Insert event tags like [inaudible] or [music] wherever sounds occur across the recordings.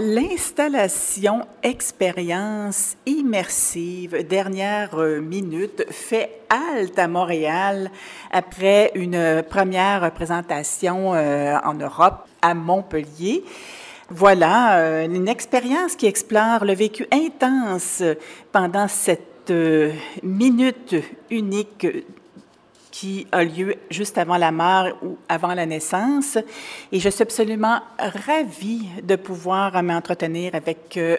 L'installation expérience immersive dernière minute fait halte à Montréal après une première représentation euh, en Europe à Montpellier. Voilà, euh, une expérience qui explore le vécu intense pendant cette euh, minute unique qui a lieu juste avant la mort ou avant la naissance. Et je suis absolument ravie de pouvoir m'entretenir avec euh,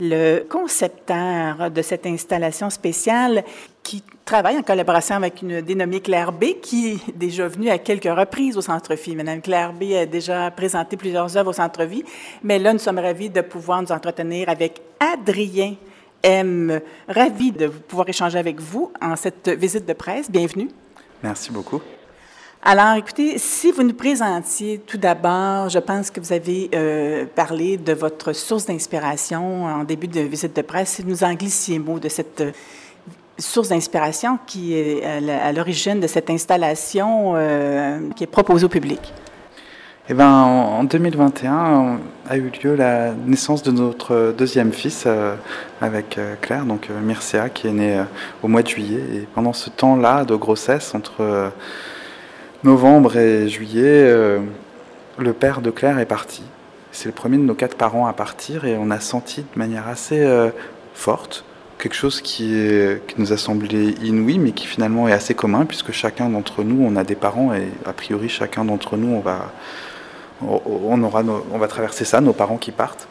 le concepteur de cette installation spéciale qui travaille en collaboration avec une dénommée Claire B, qui est déjà venue à quelques reprises au Centre-Vie. Madame Claire B a déjà présenté plusieurs œuvres au Centre-Vie, mais là, nous sommes ravis de pouvoir nous entretenir avec Adrien M. Ravi de pouvoir échanger avec vous en cette visite de presse. Bienvenue. Merci beaucoup. Alors, écoutez, si vous nous présentiez tout d'abord, je pense que vous avez euh, parlé de votre source d'inspiration en début de visite de presse. Si nous en glissiez mot de cette euh, source d'inspiration qui est à l'origine de cette installation euh, qui est proposée au public. Eh ben, en 2021 a eu lieu la naissance de notre deuxième fils euh, avec euh, Claire, donc euh, Mircea, qui est né au mois de juillet. Et pendant ce temps-là de grossesse, entre novembre et juillet, le père de Claire est parti. C'est le premier de nos quatre parents à partir et on a senti de manière assez forte quelque chose qui, qui, nous a semblé inouï, mais qui finalement est assez commun, puisque chacun d'entre nous, on a des parents, et a priori, chacun d'entre nous, on va on, aura on va traverser ça, nos parents qui partent.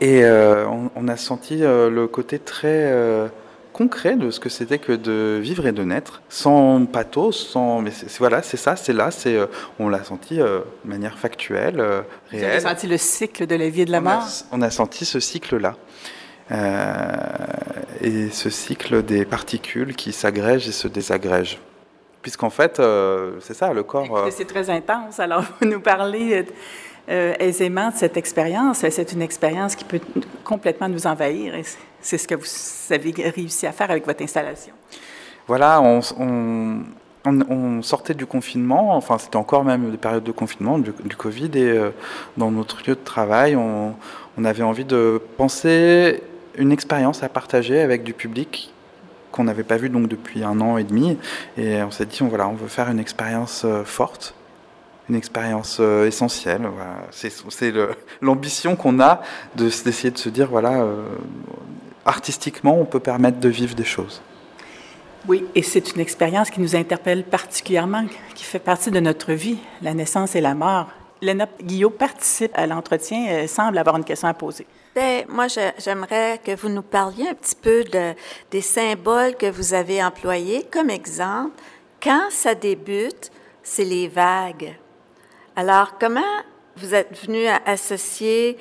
Et euh, on, a senti euh, le côté très euh, concret de ce que c'était que de vivre et de naître, sans pathos, sans. Mais voilà, c'est ça, c'est là, c'est. on l'a senti de manière factuelle, réelle. Vous avez senti le cycle de la vie et de la mort. on a senti ce cycle-là. et ce cycle des particules qui s'agrègent et se désagrègent puisqu'en fait, euh, c'est ça, le corps. Euh, c'est très intense. Alors, [laughs] vous nous parlez euh, aisément de cette expérience. C'est une expérience qui peut complètement nous envahir. c'est ce que vous avez réussi à faire avec votre installation. Voilà, on, on, sortait du confinement, enfin, c'était encore même des périodes de confinement, du, du Covid, et dans notre lieu de travail, on, on avait envie de penser une expérience à partager avec du public qu'on n'avait pas vu donc depuis un an et demi. Et on s'est dit, on, voilà, on veut faire une expérience euh, forte, une expérience euh, essentielle. C'est l'ambition qu'on a d'essayer de, se dire, voilà, euh, artistiquement, on peut permettre de vivre des choses. Oui, et c'est une expérience qui nous interpelle particulièrement, qui fait partie de notre vie, la naissance et la mort. Léna Guillot participe à l'entretien, et semble avoir une question à poser. Bien, moi, j'aimerais que vous nous parliez un petit peu de, des symboles que vous avez employés. Comme exemple, quand ça débute, c'est les vagues. Alors, comment vous êtes venu à associer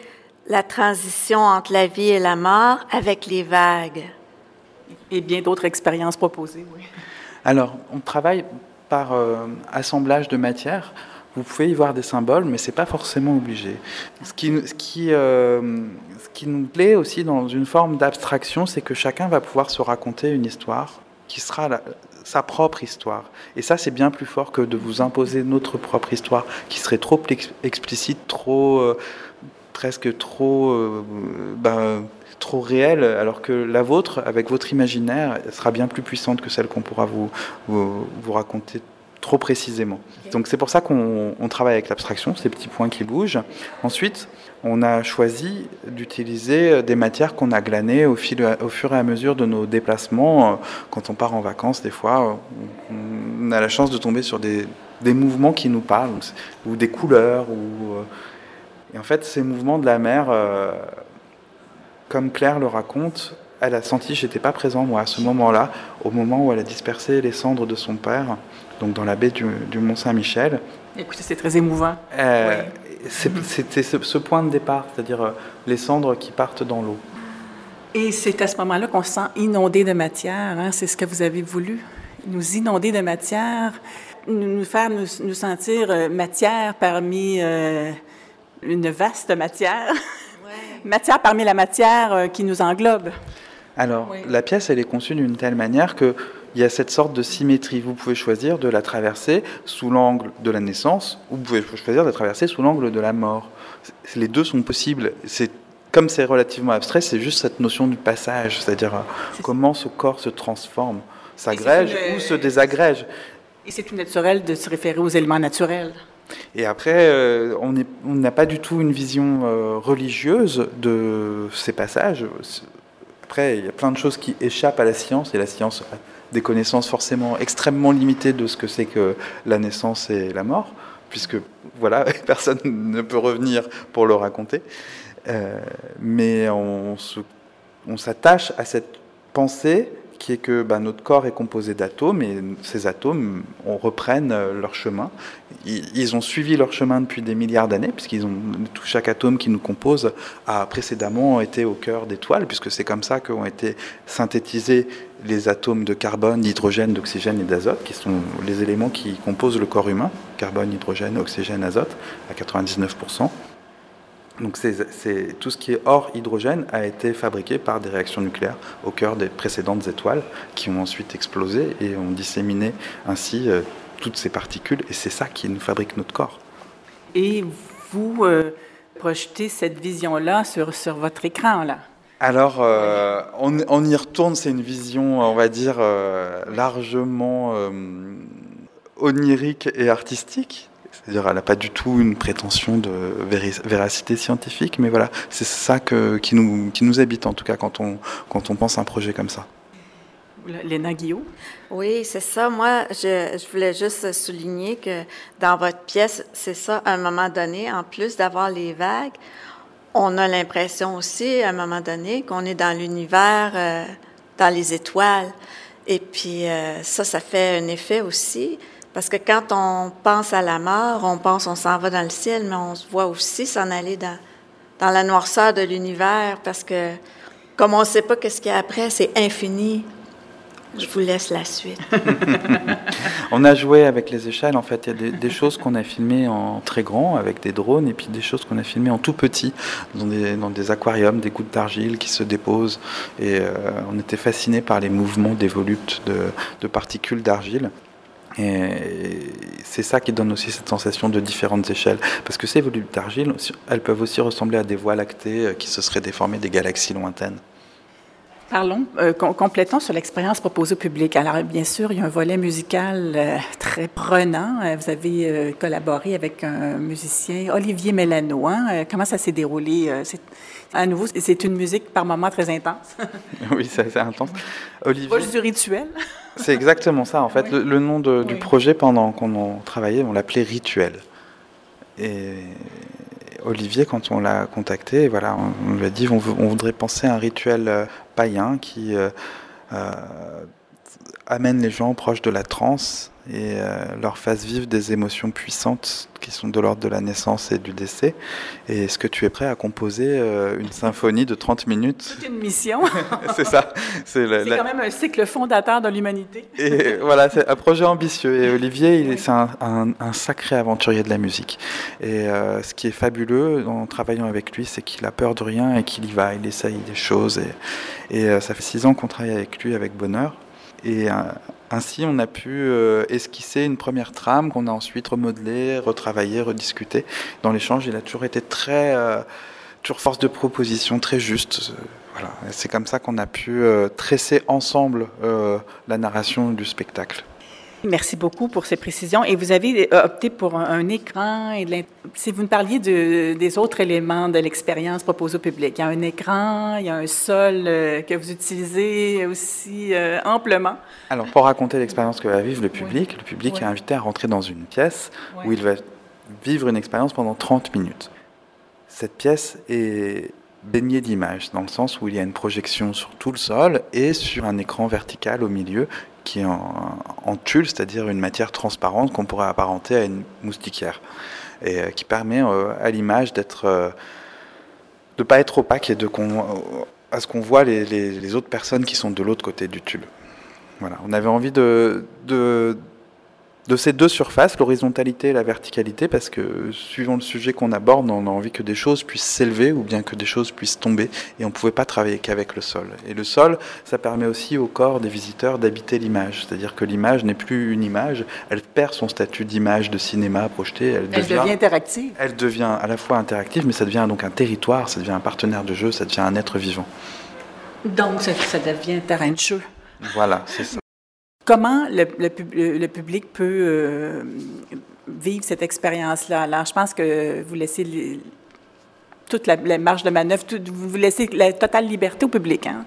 la transition entre la vie et la mort avec les vagues? Et bien d'autres expériences proposées, oui. Alors, on travaille par euh, assemblage de matières. Vous pouvez y voir des symboles, mais c'est pas forcément obligé. Euh, ce qui nous plaît aussi dans une forme d'abstraction, c'est que chacun va pouvoir se raconter une histoire qui sera sa propre histoire. Et ça, c'est bien plus fort que de vous imposer notre propre histoire, qui serait trop explicite, trop euh, presque trop euh, ben, trop réelle, alors que la vôtre, avec votre imaginaire, sera bien plus puissante que celle qu'on pourra vous, vous raconter trop précisément. Donc c'est pour ça qu'on travaille avec l'abstraction, ces petits points qui bougent. Ensuite, on a choisi d'utiliser des matières qu'on a glanées au, fil, au fur et à mesure de nos déplacements. Quand on part en vacances, des fois, on a la chance de tomber sur des, des mouvements qui nous parlent, ou des couleurs. Ou, et en fait, ces mouvements de la mer, euh, comme Claire le raconte, elle a senti, j'étais pas présent moi à ce moment-là, au moment où elle a dispersé les cendres de son père donc dans la baie du, Mont-Saint-Michel. Écoutez, c'est très émouvant. Euh, c'était ce, point de départ, c'est-à-dire euh, les cendres qui partent dans l'eau. Et c'est à ce moment-là qu'on se sent inondé de matière. Hein? C'est ce que vous avez voulu, nous inonder de matière, nous faire nous, sentir euh, matière parmi une vaste matière, matière parmi la matière qui nous englobe. Alors, la pièce, elle est conçue d'une telle manière que il y a cette sorte de symétrie. Vous pouvez choisir de la traverser sous l'angle de la naissance, ou vous pouvez choisir de la traverser sous l'angle de la mort. Les deux sont possibles. C'est comme c'est relativement abstrait, c'est juste cette notion du passage, c'est-à-dire euh, comment ce corps se transforme, s'agrège ou se désagrège. Et c'est tout naturel de se référer aux éléments naturels. Et après, euh, on n'a pas du tout une vision euh, religieuse de ces passages. Après, il y a plein de choses qui échappent à la science, et la science a des connaissances forcément extrêmement limitées de ce que c'est que la naissance et la mort, puisque voilà, [laughs] personne ne peut revenir pour le raconter. Euh, mais on s'attache à cette pensée qui est que bah, notre corps est composé d'atomes et ces atomes on reprennent euh, leur chemin. Ils, ont suivi leur chemin depuis des milliards d'années, puisqu'ils ont tout chaque atome qui nous compose a précédemment été au cœur d'étoiles, puisque c'est comme ça qu'ont été synthétisés les atomes de carbone, d'hydrogène, d'oxygène et d'azote, qui sont les éléments qui composent le corps humain, carbone, hydrogène, oxygène, azote, à 99%. Donc c'est, tout ce qui est hors hydrogène a été fabriqué par des réactions nucléaires au cœur des précédentes étoiles qui ont ensuite explosé et ont disséminé ainsi euh, toutes ces particules et c'est ça qui nous fabrique notre corps. Et vous euh, projetez cette vision-là sur, sur votre écran là? Alors, euh, on, on, y retourne, c'est une vision, on va dire, largement onirique et artistique. C'est-à-dire, elle n'a pas du tout une prétention de véracité scientifique, mais voilà, c'est ça que, qui, nous, qui nous habite en tout cas quand on, quand on pense à un projet comme ça. Léna Guillaume? Oui, c'est ça. Moi, je, je, voulais juste souligner que dans votre pièce, c'est ça, à un moment donné, en plus d'avoir les vagues, on a l'impression aussi, à un moment donné, qu'on est dans l'univers, euh, dans les étoiles. Et puis, euh, ça, ça fait un effet aussi. Parce que quand on pense à la mort, on pense on s'en va dans le ciel, mais on se voit aussi s'en aller dans, la noirceur de l'univers parce que comme on ne sait pas qu'est-ce qu'il y a après, c'est infini. Je vous laisse la suite. [laughs] on a joué avec les échelles. En fait, il y a des, choses qu'on a filmées en très grand avec des drones et puis des choses qu'on a filmées en tout petit dans des, dans des aquariums, des gouttes d'argile qui se déposent. Et euh, on était fascinés par les mouvements des volutes de particules d'argile. Et c'est ça qui donne aussi cette sensation de différentes échelles. Parce que ces volutes d'argile, elles peuvent aussi ressembler à des voies lactées euh, qui se seraient déformées des galaxies lointaines. Parlons, euh, complétons sur l'expérience proposée au public. Alors, bien sûr, il y a un volet musical euh, très prenant. Vous avez collaboré avec un musicien, Olivier Mélano. Hein? comment ça s'est déroulé? à nouveau, c'est une musique par moments très intense. [laughs] oui, c'est intense. Olivier... Pas du rituel. C'est exactement ça. En fait, le, nom du projet, pendant qu'on travaillait, on l'appelait Rituel. Et Olivier, quand on l'a contacté, voilà, on, lui a dit on, on, voudrait penser à un rituel euh, païen qui euh, euh, amène les gens proches de la transe et euh, leur fasse vivre des émotions puissantes qui sont de l'ordre de la naissance et du décès. Et est-ce que tu es prêt à composer euh, une symphonie de 30 minutes? C'est une mission. [laughs] c'est ça. C'est quand même un cycle fondateur de l'humanité. et voilà, c'est un projet ambitieux. Et Olivier, c'est un, un, sacré aventurier de la musique. Et euh, ce qui est fabuleux en travaillant avec lui, c'est qu'il a peur de rien et qu'il y va, il essaye des choses. Et, et ça fait six ans qu'on travaille avec lui avec bonheur. Et euh, ainsi, on a pu euh, esquisser une première trame qu'on a ensuite remodelée, retravaillée, rediscutée. Dans l'échange, il a toujours été très, euh, toujours force de proposition, très juste. Voilà, c'est comme ça qu'on a pu tresser ensemble la narration du spectacle. Merci beaucoup pour ces précisions. Et vous avez euh, opté pour un, écran. Et si vous me parliez de, des autres éléments de l'expérience proposée au public, il y a un écran, il y a un sol euh, que vous utilisez aussi euh, amplement. Alors, pour raconter l'expérience que va vivre le public, le public est invité à rentrer dans une pièce où il va vivre une expérience pendant 30 minutes. Cette pièce est baignée d'images, dans le sens où il y a une projection sur tout le sol et sur un écran vertical au milieu qui est en, tulle, c'est-à-dire une matière transparente qu'on pourrait apparenter à une moustiquière, et euh, qui permet euh, à l'image d'être, euh, de pas être opaque et de à ce qu'on voit les, autres personnes qui sont de l'autre côté du tulle. Voilà, on avait envie de de ces deux surfaces, l'horizontalité et la verticalité, parce que suivant le sujet qu'on aborde, on a envie que des choses puissent s'élever ou bien que des choses puissent tomber, et on ne pouvait pas travailler qu'avec le sol. Et le sol, ça permet aussi au corps des visiteurs d'habiter l'image, c'est-à-dire que l'image n'est plus une image, elle perd son statut d'image de cinéma projeté, elle, elle devient, interactive. Elle devient à la fois interactive, mais ça devient donc un territoire, ça devient un partenaire de jeu, ça devient un être vivant. Donc ça, ça devient terrain de jeu. Voilà, c'est ça. Comment le, public peut euh, vivre cette expérience-là? Alors, je pense que vous laissez toute la, marge de manœuvre, vous laissez la totale liberté au public hein,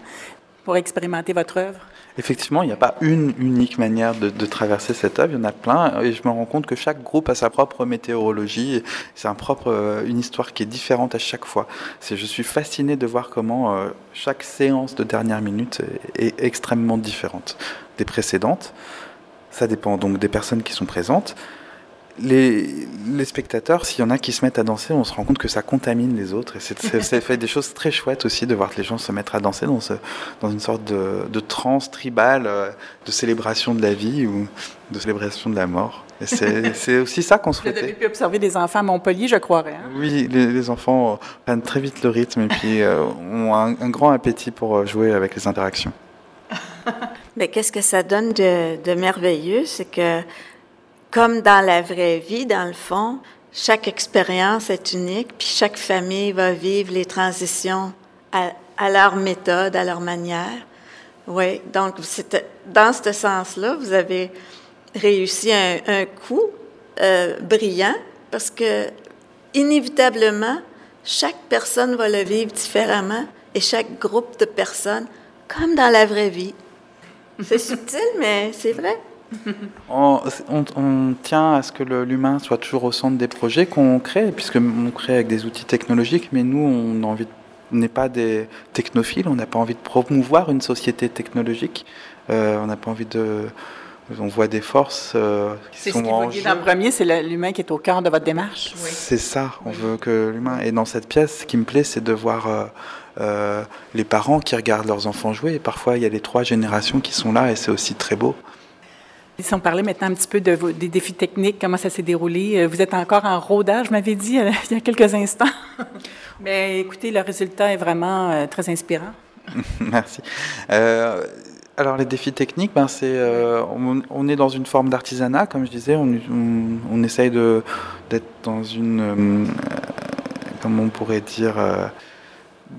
pour expérimenter votre œuvre. Effectivement, il n'y a pas une unique manière de, traverser cette œuvre, il y en a plein, et je me rends compte que chaque groupe a sa propre météorologie, c'est un propre, euh, une histoire qui est différente à chaque fois. Je suis fasciné de voir comment euh, chaque séance de dernière minute est extrêmement différente des précédentes. Ça dépend donc des personnes qui sont présentes. Les, spectateurs, s'il y en a qui se mettent à danser, on se rend compte que ça contamine les autres. Et ça fait des choses très chouettes aussi de voir les gens se mettre à danser dans, ce, dans une sorte de, de transe tribale, euh, de célébration de la vie ou de célébration de la mort. [laughs] C'est aussi ça qu'on souhaitait. Vous avez pu observer des enfants à Montpellier, je croirais. Hein? Oui, les, enfants prennent très vite le rythme et puis euh, ont un, un, grand appétit pour jouer avec les interactions. [laughs] Mais qu'est-ce que ça donne de, merveilleux? C'est que, comme dans la vraie vie, dans le fond, chaque expérience est unique, puis chaque famille va vivre les transitions à, leur méthode, à leur manière. Oui, donc dans ce sens-là, vous avez réussi un, coup euh, brillant parce que inévitablement, chaque personne va le vivre différemment et chaque groupe de personnes, comme dans la vraie vie. C'est [laughs] subtil, mais c'est vrai. On, tient à ce que l'humain soit toujours au centre des projets qu'on crée, puisque on crée avec des outils technologiques, mais nous, on envie n'est pas des technophiles, on n'a pas envie de promouvoir une société technologique, euh, on n'a pas envie de... On voit des forces euh, qui sont en jeu. En premier, c'est l'humain qui est au cœur de votre démarche. C'est ça, on veut que l'humain... Et dans cette pièce, ce qui me plaît, c'est de voir... Euh, euh, les parents qui regardent leurs enfants jouer. Et parfois, il y a les trois générations qui sont là et c'est aussi très beau. Si on parlait maintenant un petit peu de des défis techniques, comment ça s'est déroulé? Euh, vous êtes encore en rodage, je m'avais dit euh, [laughs] il y a quelques instants. [laughs] Mais écoutez, le résultat est vraiment très inspirant. [laughs] Merci. alors les défis techniques, ben, c'est, on, est dans une forme d'artisanat, comme je disais, on, on, essaye de, d'être dans une, comment on pourrait dire,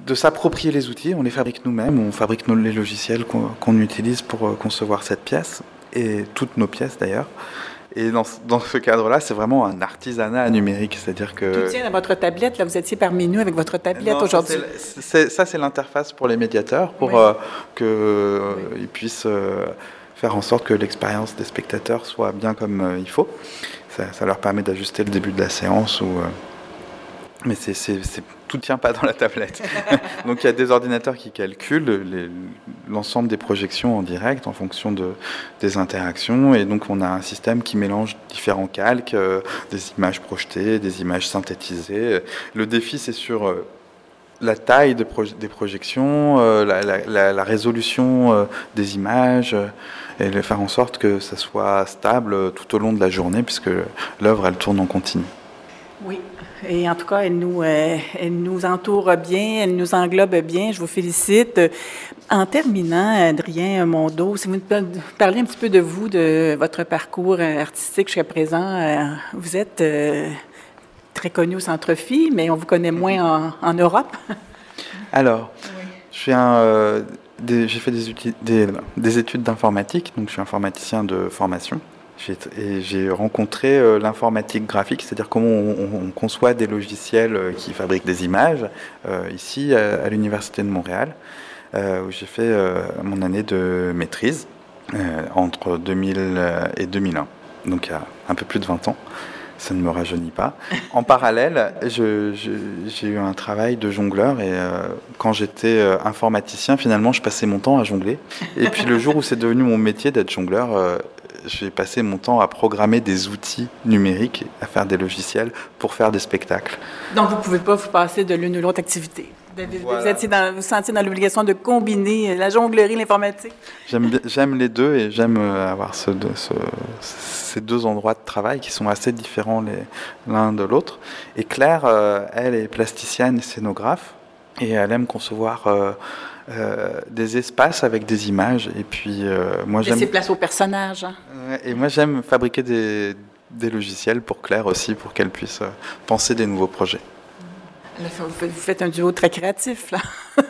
de s'approprier les outils. On les fabrique nous-mêmes, on fabrique nos, les logiciels qu'on utilise pour euh, concevoir cette pièce, et toutes nos pièces d'ailleurs. Et dans, dans ce cadre-là, c'est vraiment un artisanat numérique, c'est-à-dire que... Tout tient à votre tablette, là, vous étiez parmi nous avec votre tablette aujourd'hui. Ça, c'est l'interface pour les médiateurs, pour euh, qu'ils euh, puissent faire en sorte que l'expérience des spectateurs soit bien comme il faut. Ça, ça, leur permet d'ajuster le début de la séance ou mais tout ne tient pas dans la tablette. [laughs] Donc il y a des ordinateurs qui calculent l'ensemble des projections en direct en fonction de, des interactions. Et donc on a un système qui mélange différents calques, euh, des images projetées, des images synthétisées. Le défi, c'est sur euh, la taille de des projections, euh, la, résolution des images, et faire en sorte que ça soit stable tout au long de la journée, puisque l'œuvre, elle tourne en continu. Oui, et en tout cas, elle nous, euh, elle nous entoure bien, elle nous englobe bien. Je vous félicite. En terminant, Adrien Mondo, si vous parlez un petit peu de vous, de votre parcours artistique jusqu'à présent, euh, vous êtes euh, très connu au Centre-Phi, mais on vous connaît moins en, Europe. Alors, j'ai fait des, des études d'informatique, donc je suis informaticien de formation. J'ai rencontré euh, l'informatique graphique, c'est-à-dire comment on, conçoit des logiciels euh, qui fabriquent des images, euh, ici à, l'Université de Montréal, où j'ai fait mon année de maîtrise entre 2000 et 2001, donc il y a un peu plus de 20 ans. Ça ne me rajeunit pas. En [laughs] parallèle, j'ai eu un travail de jongleur et quand j'étais informaticien, finalement, je passais mon temps à jongler. Et puis le jour où c'est devenu mon métier d'être jongleur, j'ai passé mon temps à programmer des outils numériques, à faire des logiciels pour faire des spectacles. Donc, vous ne pouvez pas vous passer de l'une ou l'autre activité. Vous, dans, vous sentiez dans l'obligation de combiner la jonglerie, l'informatique. J'aime les deux et j'aime euh, avoir ce, ce, ces deux endroits de travail qui sont assez différents l'un de l'autre. Et Claire, euh, elle est plasticienne et scénographe et elle aime concevoir euh, euh, des espaces avec des images. Et puis moi j'aime. Laisser place aux personnages. Hein. Et moi j'aime fabriquer des, des, logiciels pour Claire aussi, pour qu'elle puisse penser des nouveaux projets. Vous faites un duo très créatif là. [laughs]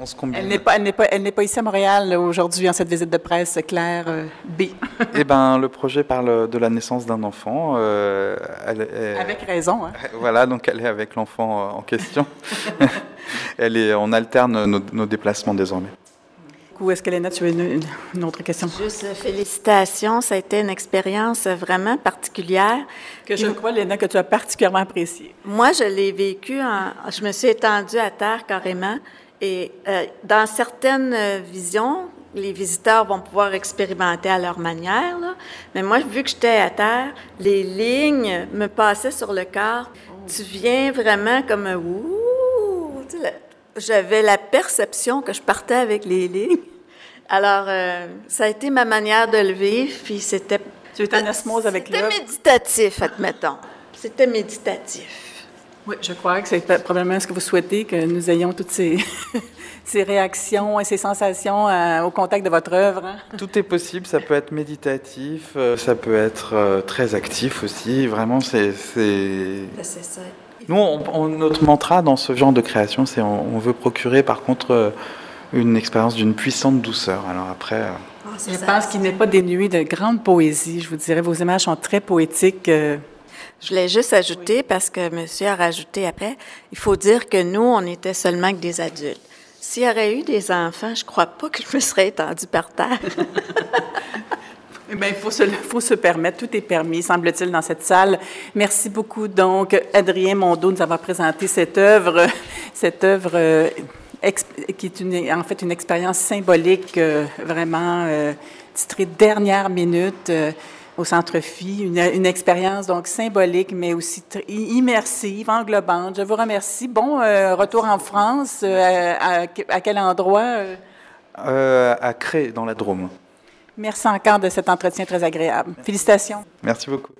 On se Elle n'est pas, elle n'est pas, elle n'est pas ici à Montréal aujourd'hui en cette visite de presse, Claire euh, B. [laughs] eh ben, le projet parle de la naissance d'un enfant. Euh, avec raison. Hein? [laughs] Voilà, donc elle est avec l'enfant en question. [laughs] elle est, on alterne nos, déplacements désormais. Où est-ce qu'elle est tu as une, une, autre question? Juste félicitations, ça a été une expérience vraiment particulière. Que je crois, Léna, que tu as particulièrement appréciée. Moi, je l'ai vécu, en, je me suis étendue à terre carrément. Et euh, dans certaines euh, visions, les visiteurs vont pouvoir expérimenter à leur manière. Mais moi, vu que j'étais à terre, les lignes me passaient sur le corps. Tu viens vraiment comme un ouh. J'avais la perception que je partais avec les lignes. Alors, euh, ça a été ma manière de le vivre. Puis c'était. Tu étais en osmose avec C'était méditatif, admettons. C'était méditatif. Oui, je crois que c'est probablement ce que vous souhaitez, que nous ayons toutes ces, [laughs] ces réactions et ces sensations euh, au contact de votre œuvre. Hein? Tout est possible, ça peut être méditatif, euh, ça peut être euh, très actif aussi. Vraiment, c'est. C'est ça. Nous, on, notre mantra dans ce genre de création, c'est on, veut procurer par contre une expérience d'une puissante douceur. Alors après. Ah, je pense qu'il n'est pas dénué de grande poésie. Je vous dirais, vos images sont très poétiques. Je voulais juste ajouter, parce que monsieur a rajouté après, il faut dire que nous, on était seulement que des adultes. S'il y aurait eu des enfants, je crois pas que je me serais étendue par terre. Eh bien, il faut se, faut se permettre, tout est permis, semble-t-il, dans cette salle. Merci beaucoup, donc, Adrien Mondeau, de nous avoir présenté cette œuvre, cette œuvre euh, qui est une, en fait une expérience symbolique, euh, vraiment euh, titrée Dernière minute au Centre Phi, une, expérience donc symbolique, mais aussi immersive, englobante. Je vous remercie. Bon euh, retour en France. Euh, à, quel endroit? Euh, à Cré, dans la Drôme. Merci encore de cet entretien très agréable. Félicitations. Merci beaucoup.